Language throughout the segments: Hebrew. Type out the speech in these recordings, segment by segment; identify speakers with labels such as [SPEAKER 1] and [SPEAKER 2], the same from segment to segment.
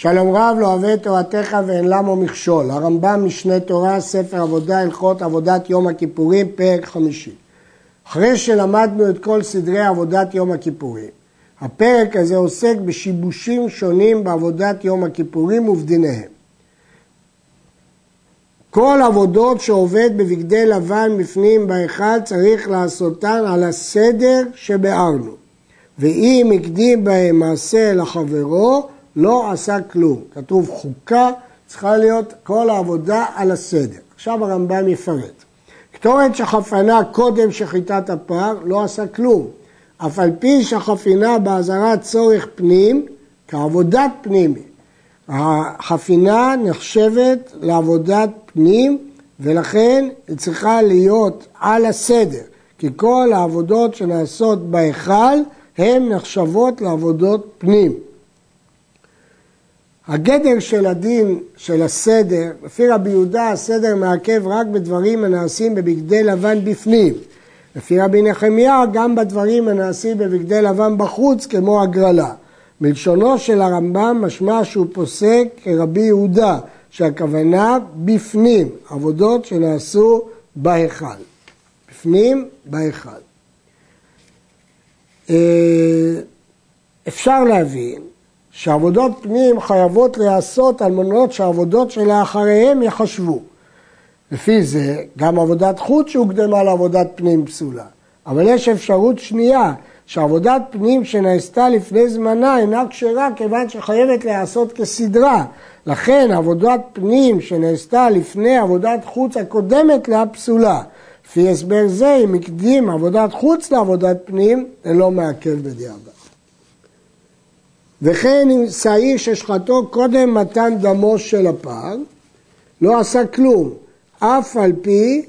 [SPEAKER 1] שלום רב לא אוהב את תורתך ואין למו מכשול. הרמב"ם משנה תורה, ספר עבודה, הלכות עבודת יום הכיפורים, פרק חמישי. אחרי שלמדנו את כל סדרי עבודת יום הכיפורים, הפרק הזה עוסק בשיבושים שונים בעבודת יום הכיפורים ובדיניהם. כל עבודות שעובד בבגדי לבן בפנים בהיכל צריך לעשותן על הסדר שביארנו. ואם הקדים בהם מעשה לחברו, לא עשה כלום. כתוב חוקה, צריכה להיות כל העבודה על הסדר. עכשיו הרמב"ם יפרט. קטורת שחפנה קודם שחיטת הפר לא עשה כלום. אף על פי שחפינה באזהרת צורך פנים, כעבודת פנים. החפינה נחשבת לעבודת פנים ולכן היא צריכה להיות על הסדר, כי כל העבודות שנעשות בהיכל הן נחשבות לעבודות פנים. הגדר של הדין של הסדר, לפי רבי יהודה הסדר מעכב רק בדברים הנעשים בבגדי לבן בפנים. לפי רבי נחמיה גם בדברים הנעשים בבגדי לבן בחוץ כמו הגרלה. מלשונו של הרמב"ם משמע שהוא פוסק כרבי יהודה, שהכוונה בפנים, עבודות שנעשו בהיכל. בפנים, בהיכל. אה, אפשר להבין שעבודות פנים חייבות להיעשות על מנות שהעבודות שלאחריהם יחשבו. לפי זה, גם עבודת חוץ שהוקדמה לעבודת פנים פסולה. אבל יש אפשרות שנייה, שעבודת פנים שנעשתה לפני זמנה אינה כשרה כיוון שחייבת להיעשות כסדרה. לכן עבודת פנים שנעשתה לפני עבודת חוץ הקודמת לה פסולה. לפי הסבר זה, אם הקדים עבודת חוץ לעבודת פנים, זה לא מעכב בדיעבד. וכן אם שעיר ששחטו קודם מתן דמו של הפר, לא עשה כלום, אף על פי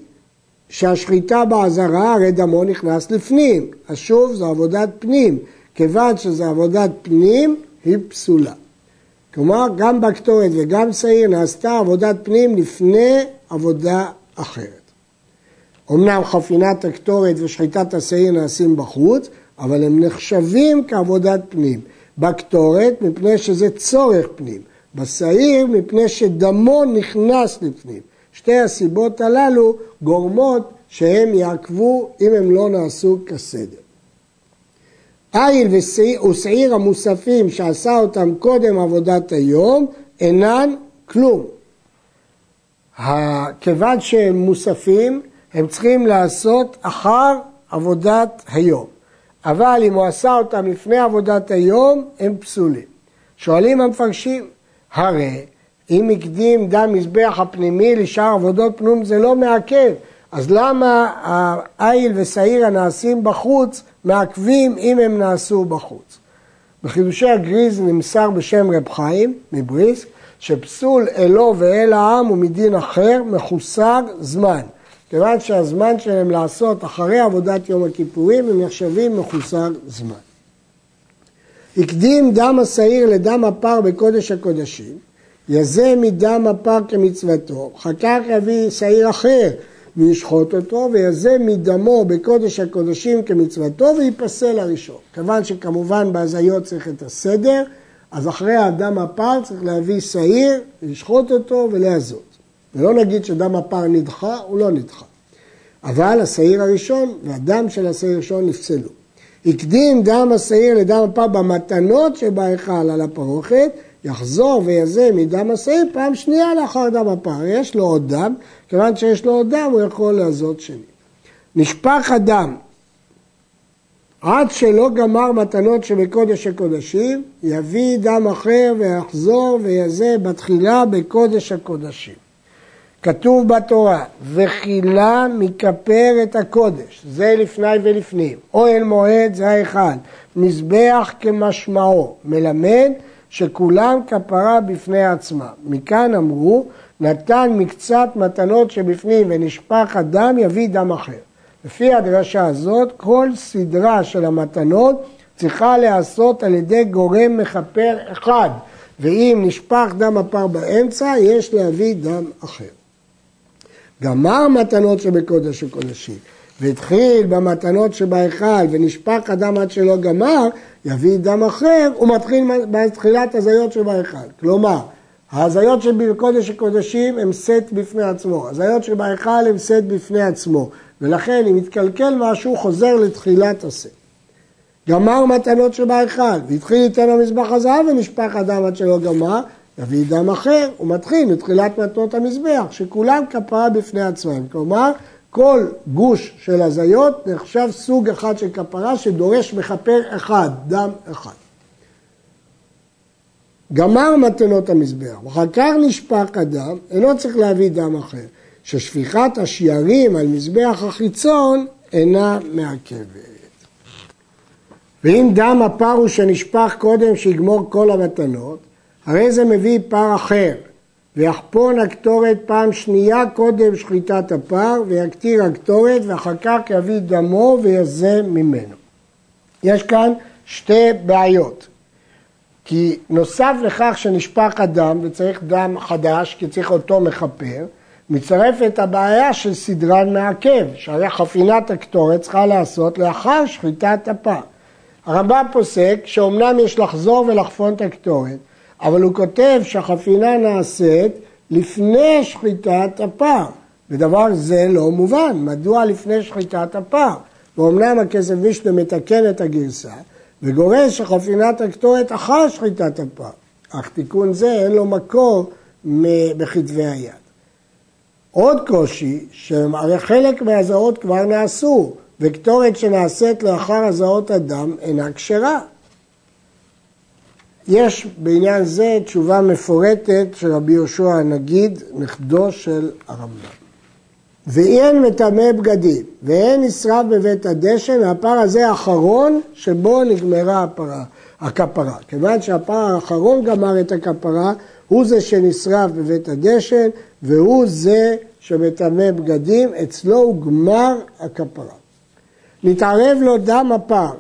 [SPEAKER 1] שהשחיטה באזהרה, הרי דמו נכנס לפנים. אז שוב, זו עבודת פנים. כיוון שזו עבודת פנים, היא פסולה. כלומר, גם בקטורת וגם שעיר נעשתה עבודת פנים לפני עבודה אחרת. אמנם חפינת הקטורת ושחיטת השעיר נעשים בחוץ, אבל הם נחשבים כעבודת פנים. בקטורת, מפני שזה צורך פנים. בשעיר, מפני שדמו נכנס לפנים. שתי הסיבות הללו גורמות שהם יעכבו אם הם לא נעשו כסדר. עיל ושעיר המוספים שעשה אותם קודם עבודת היום אינן כלום. כיוון שהם מוספים, הם צריכים לעשות אחר עבודת היום. אבל אם הוא עשה אותם לפני עבודת היום, הם פסולים. שואלים המפרשים, הרי אם הקדים דם מזבח הפנימי לשאר עבודות פנום זה לא מעכב, אז למה העיל ושעיר הנעשים בחוץ מעכבים אם הם נעשו בחוץ? בחידושי הגריז נמסר בשם רב חיים מבריסק שפסול אלו ואל העם הוא מדין אחר מחוסר זמן. כיוון שהזמן שלהם לעשות אחרי עבודת יום הכיפורים הם נחשבים מחוסר זמן. הקדים דם השעיר לדם הפר בקודש הקודשים יזה מדם הפר כמצוותו, אחר כך יביא שעיר אחר וישחוט אותו, ויזה מדמו בקודש הקודשים כמצוותו, וייפסל הראשון. כיוון שכמובן בהזיות צריך את הסדר, אז אחרי הדם הפר צריך להביא שעיר, לשחוט אותו ולהזות. ולא נגיד שדם הפר נדחה, הוא לא נדחה. אבל השעיר הראשון והדם של השעיר הראשון נפסלו. הקדים דם השעיר לדם הפר במתנות שבהיכל על הפרוכת, יחזור ויזה מדם השעיר פעם שנייה לאחר דם הפר. יש לו עוד דם, כיוון שיש לו עוד דם הוא יכול לעזות שני. נשפך הדם עד שלא גמר מתנות שבקודש הקודשים, יביא דם אחר ויחזור ויזה בתחילה בקודש הקודשים. כתוב בתורה, וכילה מכפר את הקודש, זה לפני ולפנים, אוהל מועד זה האחד, מזבח כמשמעו, מלמד שכולם כפרה בפני עצמם. מכאן אמרו, נתן מקצת מתנות שבפנים ונשפך הדם, יביא דם אחר. לפי הדרשה הזאת, כל סדרה של המתנות צריכה להיעשות על ידי גורם מכפר אחד, ואם נשפך דם הפר באמצע, יש להביא דם אחר. גמר מתנות שבקודש הקודשים, והתחיל במתנות שבהיכל ונשפך הדם עד שלא גמר, יביא דם אחר, הוא מתחיל בתחילת הזיות שבהיכל. כלומר, ההזיות שבקודש הקודשים הם סט בפני עצמו, הזיות שבהיכל הם סט בפני עצמו, ולכן אם מתקלקל משהו חוזר לתחילת הסט. גמר מתנות שבהיכל, והתחיל ליתן המזבח הזהב ונשפך הדם עד שלא גמר, יביא דם אחר, הוא מתחיל מתחילת מתנות המזבח, שכולם כפרה בפני עצמם. כלומר, כל גוש של הזיות נחשב סוג אחד של כפרה שדורש מכפר אחד, דם אחד. גמר מתנות המזבח, ואחר כך נשפך הדם, אינו צריך להביא דם אחר, ששפיכת השיירים על מזבח החיצון אינה מעכבת. ואם דם הפר הוא שנשפך קודם שיגמור כל המתנות, הרי זה מביא פר אחר, ויחפון הקטורת פעם שנייה קודם שחיטת הפר, ויקטיר הקטורת, ואחר כך יביא דמו ויזה ממנו. יש כאן שתי בעיות. כי נוסף לכך שנשפך הדם וצריך דם חדש, כי צריך אותו מכפר, מצטרפת הבעיה של סדרן מעכב, שהרי חפינת הקטורת צריכה לעשות לאחר שחיטת הפר. הרמב"ם פוסק שאומנם יש לחזור ולחפון את הקטורת, אבל הוא כותב שהחפינה נעשית לפני שחיטת הפר, ודבר זה לא מובן, מדוע לפני שחיטת הפר? ואומנם הכסף וישנה מתקן את הגרסה, וגורס שחפינת הקטורת אחר שחיטת הפר, אך תיקון זה אין לו מקור בכתבי היד. עוד קושי, שהרי חלק מהזעות כבר נעשו, וקטורת שנעשית לאחר הזעות הדם אינה כשרה. יש בעניין זה תשובה מפורטת של רבי יהושע הנגיד, נכדו של הרמב"ם. ואין מטמא בגדים, ואין נשרף בבית הדשן, והפר הזה האחרון שבו נגמרה הפרה, הכפרה. כיוון שהפר האחרון גמר את הכפרה, הוא זה שנשרף בבית הדשן, והוא זה שמטמא בגדים, אצלו הוא גמר הכפרה. נתערב לו דם הפר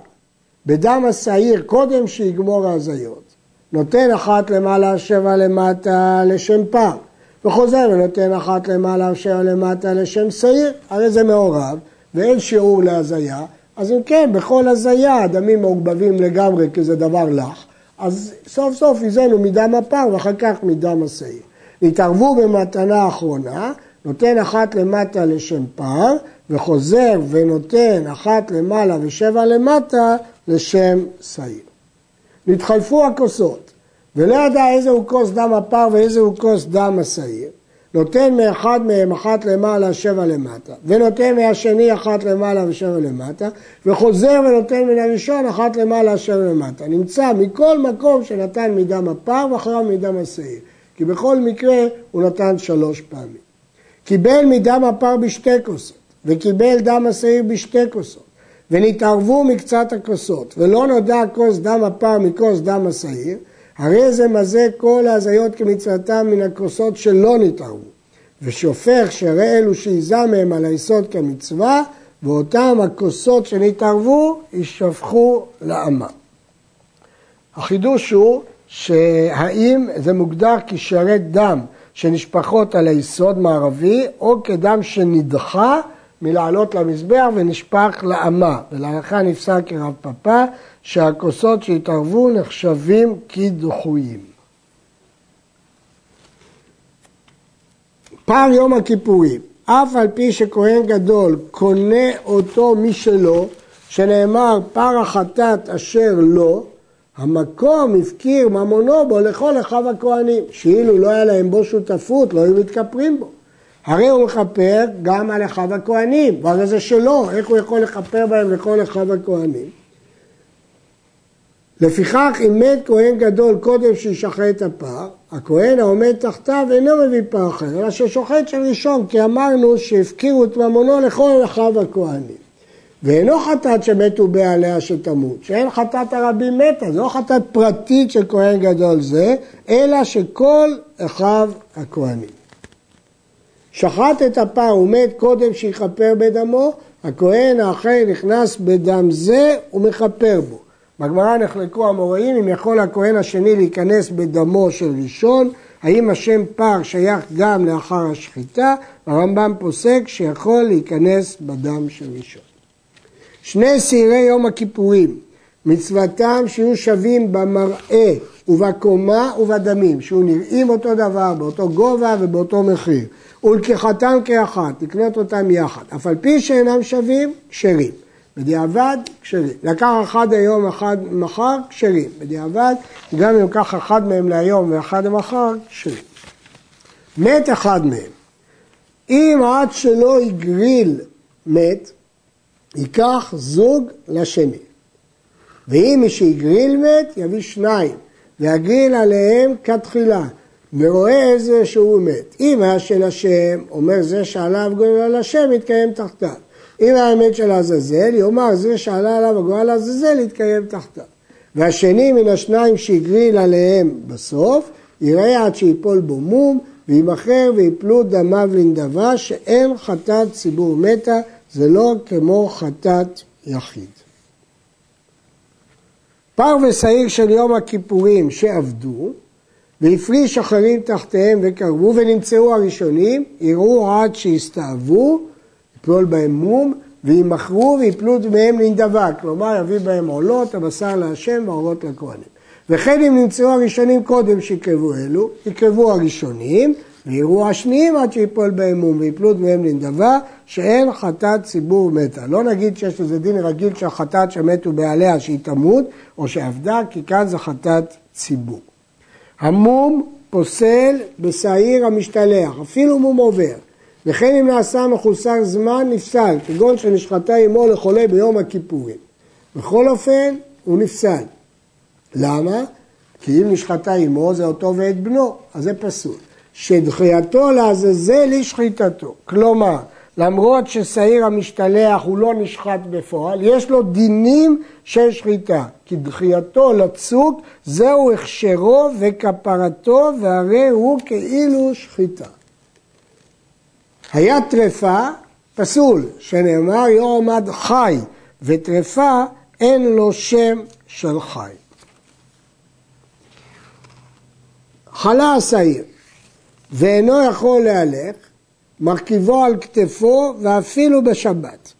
[SPEAKER 1] בדם השעיר קודם שיגמור ההזיות. נותן אחת למעלה, שבע למטה לשם פר, וחוזר ונותן אחת למעלה, שבע למטה לשם שעיר, הרי זה מעורב, ואין שיעור להזיה, אז אם כן, בכל הזיה הדמים מעורבבים לגמרי כי זה דבר לח, אז סוף סוף הזינו מדם הפר ואחר כך מדם השעיר. נתערבו במתנה האחרונה, נותן אחת למטה לשם פר, וחוזר ונותן אחת למעלה ושבע למטה לשם שעיר. נתחלפו הכוסות, ולא ידע איזה הוא כוס דם הפר ואיזה הוא כוס דם השעיר, נותן מאחד מהם אחת למעלה שבע למטה, ונותן מהשני אחת למעלה ושבע למטה, וחוזר ונותן מן הראשון אחת למעלה שבע למטה. נמצא מכל מקום שנתן מדם הפר ואחריו מדם השעיר, כי בכל מקרה הוא נתן שלוש פעמים. קיבל מדם הפר בשתי כוסות, וקיבל דם השעיר בשתי כוסות. ונתערבו מקצת הכוסות, ולא נודע כוס דם הפר מכוס דם השעיר, הרי זה מזה כל ההזיות כמצוותם מן הכוסות שלא נתערבו. ושופך שרי אלו שעיזה מהם על היסוד כמצווה, ואותם הכוסות שנתערבו יישפכו לאמה. החידוש הוא שהאם זה מוגדר כשרת דם שנשפכות על היסוד מערבי, או כדם שנדחה מלעלות למזבח ונשפך לאמה, ולהלכה נפסק כרב פאפא שהכוסות שהתערבו נחשבים כדחויים. פער יום הכיפורים, אף על פי שכהן גדול קונה אותו משלו, שנאמר פר החטאת אשר לו, המקום הפקיר ממונו בו לכל אחיו הכהנים, שאילו לא היה להם בו שותפות, לא היו מתכפרים בו. הרי הוא מכפר גם על אחיו הכהנים, והרי זה שלו, איך הוא יכול לכפר בהם לכל אחיו הכהנים? לפיכך אם מת כהן גדול קודם שישחרר את הפר, הכהן העומד תחתיו אינו מביא פר אחר, אלא ששוחט של ראשון, כי אמרנו שהפקירו את ממונו לכל אחיו הכהנים. ואינו חטאת שמתו בעליה שתמות, שאין חטאת הרבים מתה, זו לא חטאת פרטית של כהן גדול זה, אלא שכל אחיו הכהנים. שחט את הפר ומת קודם שיכפר בדמו, הכהן האחר נכנס בדם זה ומכפר בו. בגמרא נחלקו המוראים אם יכול הכהן השני להיכנס בדמו של ראשון האם השם פר שייך גם לאחר השחיטה, הרמב"ם פוסק שיכול להיכנס בדם של ראשון. שני שעירי יום הכיפורים, מצוותם שיהיו שווים במראה ובקומה ובדמים, שיהיו נראים אותו דבר, באותו גובה ובאותו מחיר. ולקיחתם כאחת, לקנות אותם יחד. אף על פי שאינם שווים, כשרים. בדיעבד, כשרים. לקח אחד היום, אחד מחר, כשרים. בדיעבד, גם אם לקח אחד מהם להיום ואחד למחר, כשרים. מת אחד מהם. אם עד שלא הגריל מת, ייקח זוג לשני. ואם מי שהגריל מת, יביא שניים, ויגריל עליהם כתחילה, ורואה איזה שהוא מת. אם היה של השם, אומר זה שעליו גורל על השם, יתקיים תחתיו. אם היה מת של עזאזל, יאמר זה שעלה עליו הגורל לעזאזל, יתקיים תחתיו. והשני מן השניים שהגריל עליהם בסוף, יראה עד שיפול בו מום, וימכר ויפלו דמיו לנדבה, שאין חטאת ציבור מתה, זה לא כמו חטאת יחיד. פר ושעיר של יום הכיפורים שעבדו, והפריש אחרים תחתיהם וקרבו ונמצאו הראשונים, יראו עד שיסתאבו, יפלול בהם מום, וימכרו ויפלו דמיהם לנדבה, כלומר יביא בהם עולות, הבשר להשם והעולות לכהנים. וכן אם נמצאו הראשונים קודם שיקרבו אלו, יקרבו הראשונים, ויראו השניים עד שיפול בהם מום ויפלו דמיהם לנדבה, שאין חטאת ציבור מתה. לא נגיד שיש לזה דין רגיל שהחטאת שמתו בעליה שהיא תמות, או שעבדה, כי כאן זה חטאת ציבור. המום פוסל בשעיר המשתלח, אפילו מום עובר. וכן אם נעשה מחוסר זמן נפסל, כגון שנשחטה עמו לחולה ביום הכיפורים. בכל אופן, הוא נפסל. למה? כי אם נשחטה עמו זה אותו ואת בנו, אז זה פסול. שדחייתו לעזאזל היא שחיטתו. כלומר, למרות ששעיר המשתלח הוא לא נשחט בפועל, יש לו דינים של שחיטה. כי דחייתו לצוק זהו הכשרו וכפרתו והרי הוא כאילו שחיטה. היה טרפה, פסול, שנאמר יום חי, וטרפה אין לו שם של חי. חלה השעיר ואינו יכול להלך, מרכיבו על כתפו ואפילו בשבת.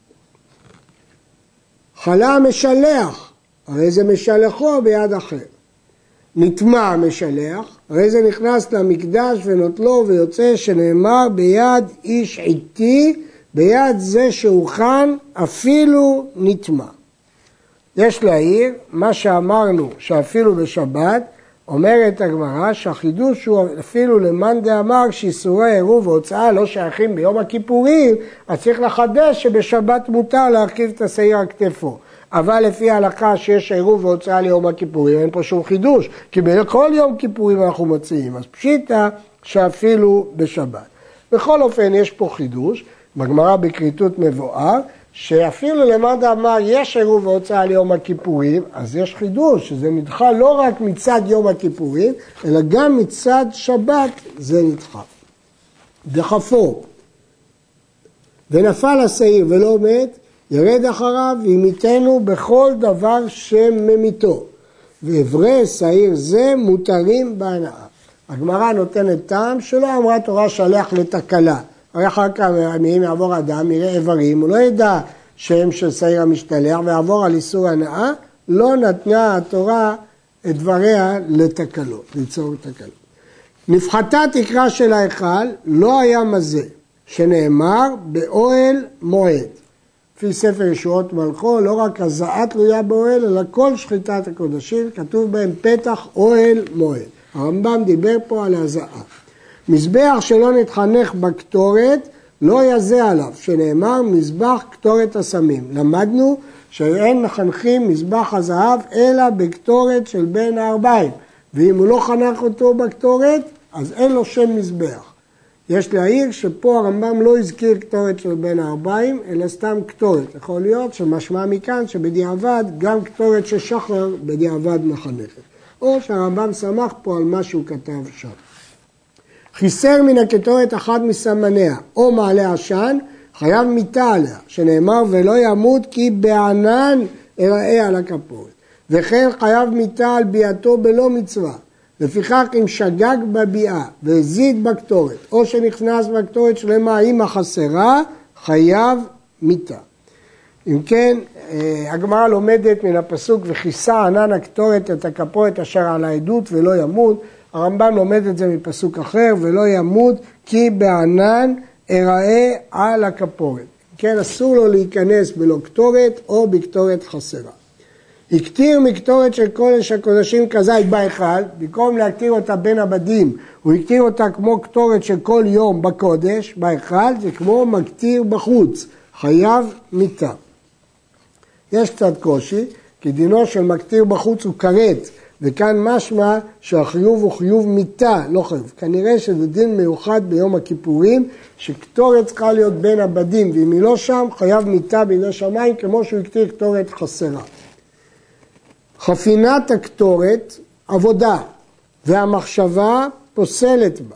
[SPEAKER 1] חלה משלח, הרי זה משלחו ביד אחר. נטמע משלח, הרי זה נכנס למקדש ונוטלו ויוצא שנאמר ביד איש עיתי, ביד זה שהוכן אפילו נטמע. יש להעיר, מה שאמרנו שאפילו בשבת, אומרת הגמרא שהחידוש הוא אפילו למאן דאמר שאיסורי עירוב והוצאה לא שייכים ביום הכיפורים, אז צריך לחדש שבשבת מותר להרכיב את השעיר על כתפו. אבל לפי ההלכה שיש עירוב והוצאה ליום הכיפורים, אין פה שום חידוש, כי בכל יום כיפורים אנחנו מציעים, אז פשיטא שאפילו בשבת. בכל אופן, יש פה חידוש, בגמרא בכריתות מבואר, שאפילו למד"א אמר יש עירוב והוצאה ליום הכיפורים, אז יש חידוש, שזה נדחה לא רק מצד יום הכיפורים, אלא גם מצד שבת זה נדחה. דחפו ונפל השעיר ולא מת, ירד אחריו וימיתנו בכל דבר שממיתו. ואיברי שעיר זה מותרים בהנאה. הגמרא נותנת טעם שלא אמרה תורה שלח לתקלה. אחר כך אם יעבור אדם, יראה איברים, הוא לא ידע שם של שעיר המשתלח ויעבור על איסור הנאה, לא נתנה התורה את דבריה לתקלות, ליצור תקלות. נפחתה תקרה של ההיכל, לא היה מזה, שנאמר באוהל מועד. לפי ספר ישועות מלכו, לא רק הזעה תלויה באוהל, אלא כל שחיטת הקודשים, כתוב בהם פתח אוהל מועד. הרמב"ם דיבר פה על הזעה. מזבח שלא נתחנך בקטורת, לא יזה עליו, שנאמר מזבח קטורת הסמים. למדנו שאין מחנכים מזבח הזהב אלא בקטורת של בין הארבעים, ואם הוא לא חנך אותו בקטורת, אז אין לו שם מזבח. יש להעיר שפה הרמב"ם לא הזכיר קטורת של בין הארבעים, אלא סתם קטורת. יכול להיות שמשמע מכאן שבדיעבד גם קטורת של שחר בדיעבד מחנכת. או שהרמב"ם שמח פה על מה שהוא כתב שם. חיסר מן הקטורת אחד מסמניה, או מעלה עשן, חייב מיתה עליה, שנאמר ולא ימות כי בענן אראה על הכפורת. וכן חייב מיתה על ביאתו בלא מצווה, לפיכך אם שגג בביאה והזיד בקטורת, או שנכנס בקטורת שלמה עם החסרה, חייב מיתה. אם כן, אה, הגמרא לומדת מן הפסוק וכיסה ענן הקטורת את הכפורת אשר על העדות ולא ימות. הרמב"ם לומד את זה מפסוק אחר, ולא ימות כי בענן אראה על הכפורת. כן, אסור לו להיכנס בלא קטורת או בקטורת חסרה. הקטיר מקטורת של קודש הקודשים כזית בהיכל, במקום להקטיר אותה בין הבדים, הוא הקטיר אותה כמו קטורת של כל יום בקודש, בהיכל, זה כמו מקטיר בחוץ, חייב מיתה. יש קצת קושי, כי דינו של מקטיר בחוץ הוא כרת, וכאן משמע שהחיוב הוא חיוב מיתה, לא חיוב. כנראה שזה דין מיוחד ביום הכיפורים, שקטורת צריכה להיות בין הבדים, ואם היא לא שם, חייב מיתה בידי שמיים, כמו שהוא הקטיר קטורת חסרה. חפינת הקטורת, עבודה, והמחשבה פוסלת בה.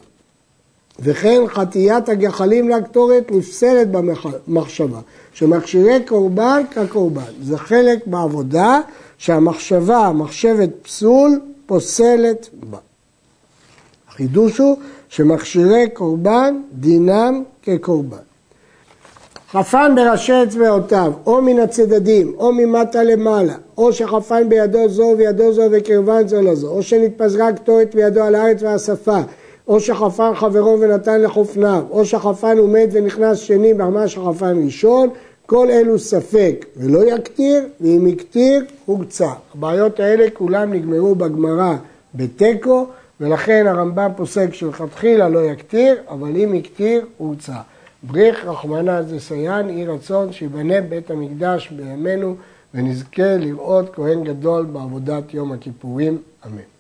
[SPEAKER 1] וכן חטיית הגחלים לקטורת נפסלת במחשבה, שמכשירי קורבן כקורבן. זה חלק בעבודה שהמחשבה, מחשבת פסול, פוסלת בה. החידוש הוא שמכשירי קורבן דינם כקורבן. חפן בראשי אצבעותיו, או מן הצדדים, או ממטה למעלה, או שחפן בידו זו וידו זו וקרבן זו לזו, או שנתפזרה קטורת בידו על הארץ והשפה, או שחפן חברו ונתן לחופניו, או שחפן הוא מת ונכנס שני ממש שחפן ראשון, כל אלו ספק ולא יקטיר, ואם יקטיר, הוקצה. הבעיות האלה כולם נגמרו בגמרא בתיקו, ולכן הרמב"ם פוסק שלכתחילה לא יקטיר, אבל אם יקטיר, הוקצה. בריך רחמנא זסיין, יהי רצון שיבנה בית המקדש בימינו ונזכה לראות כהן גדול בעבודת יום הכיפורים, אמן.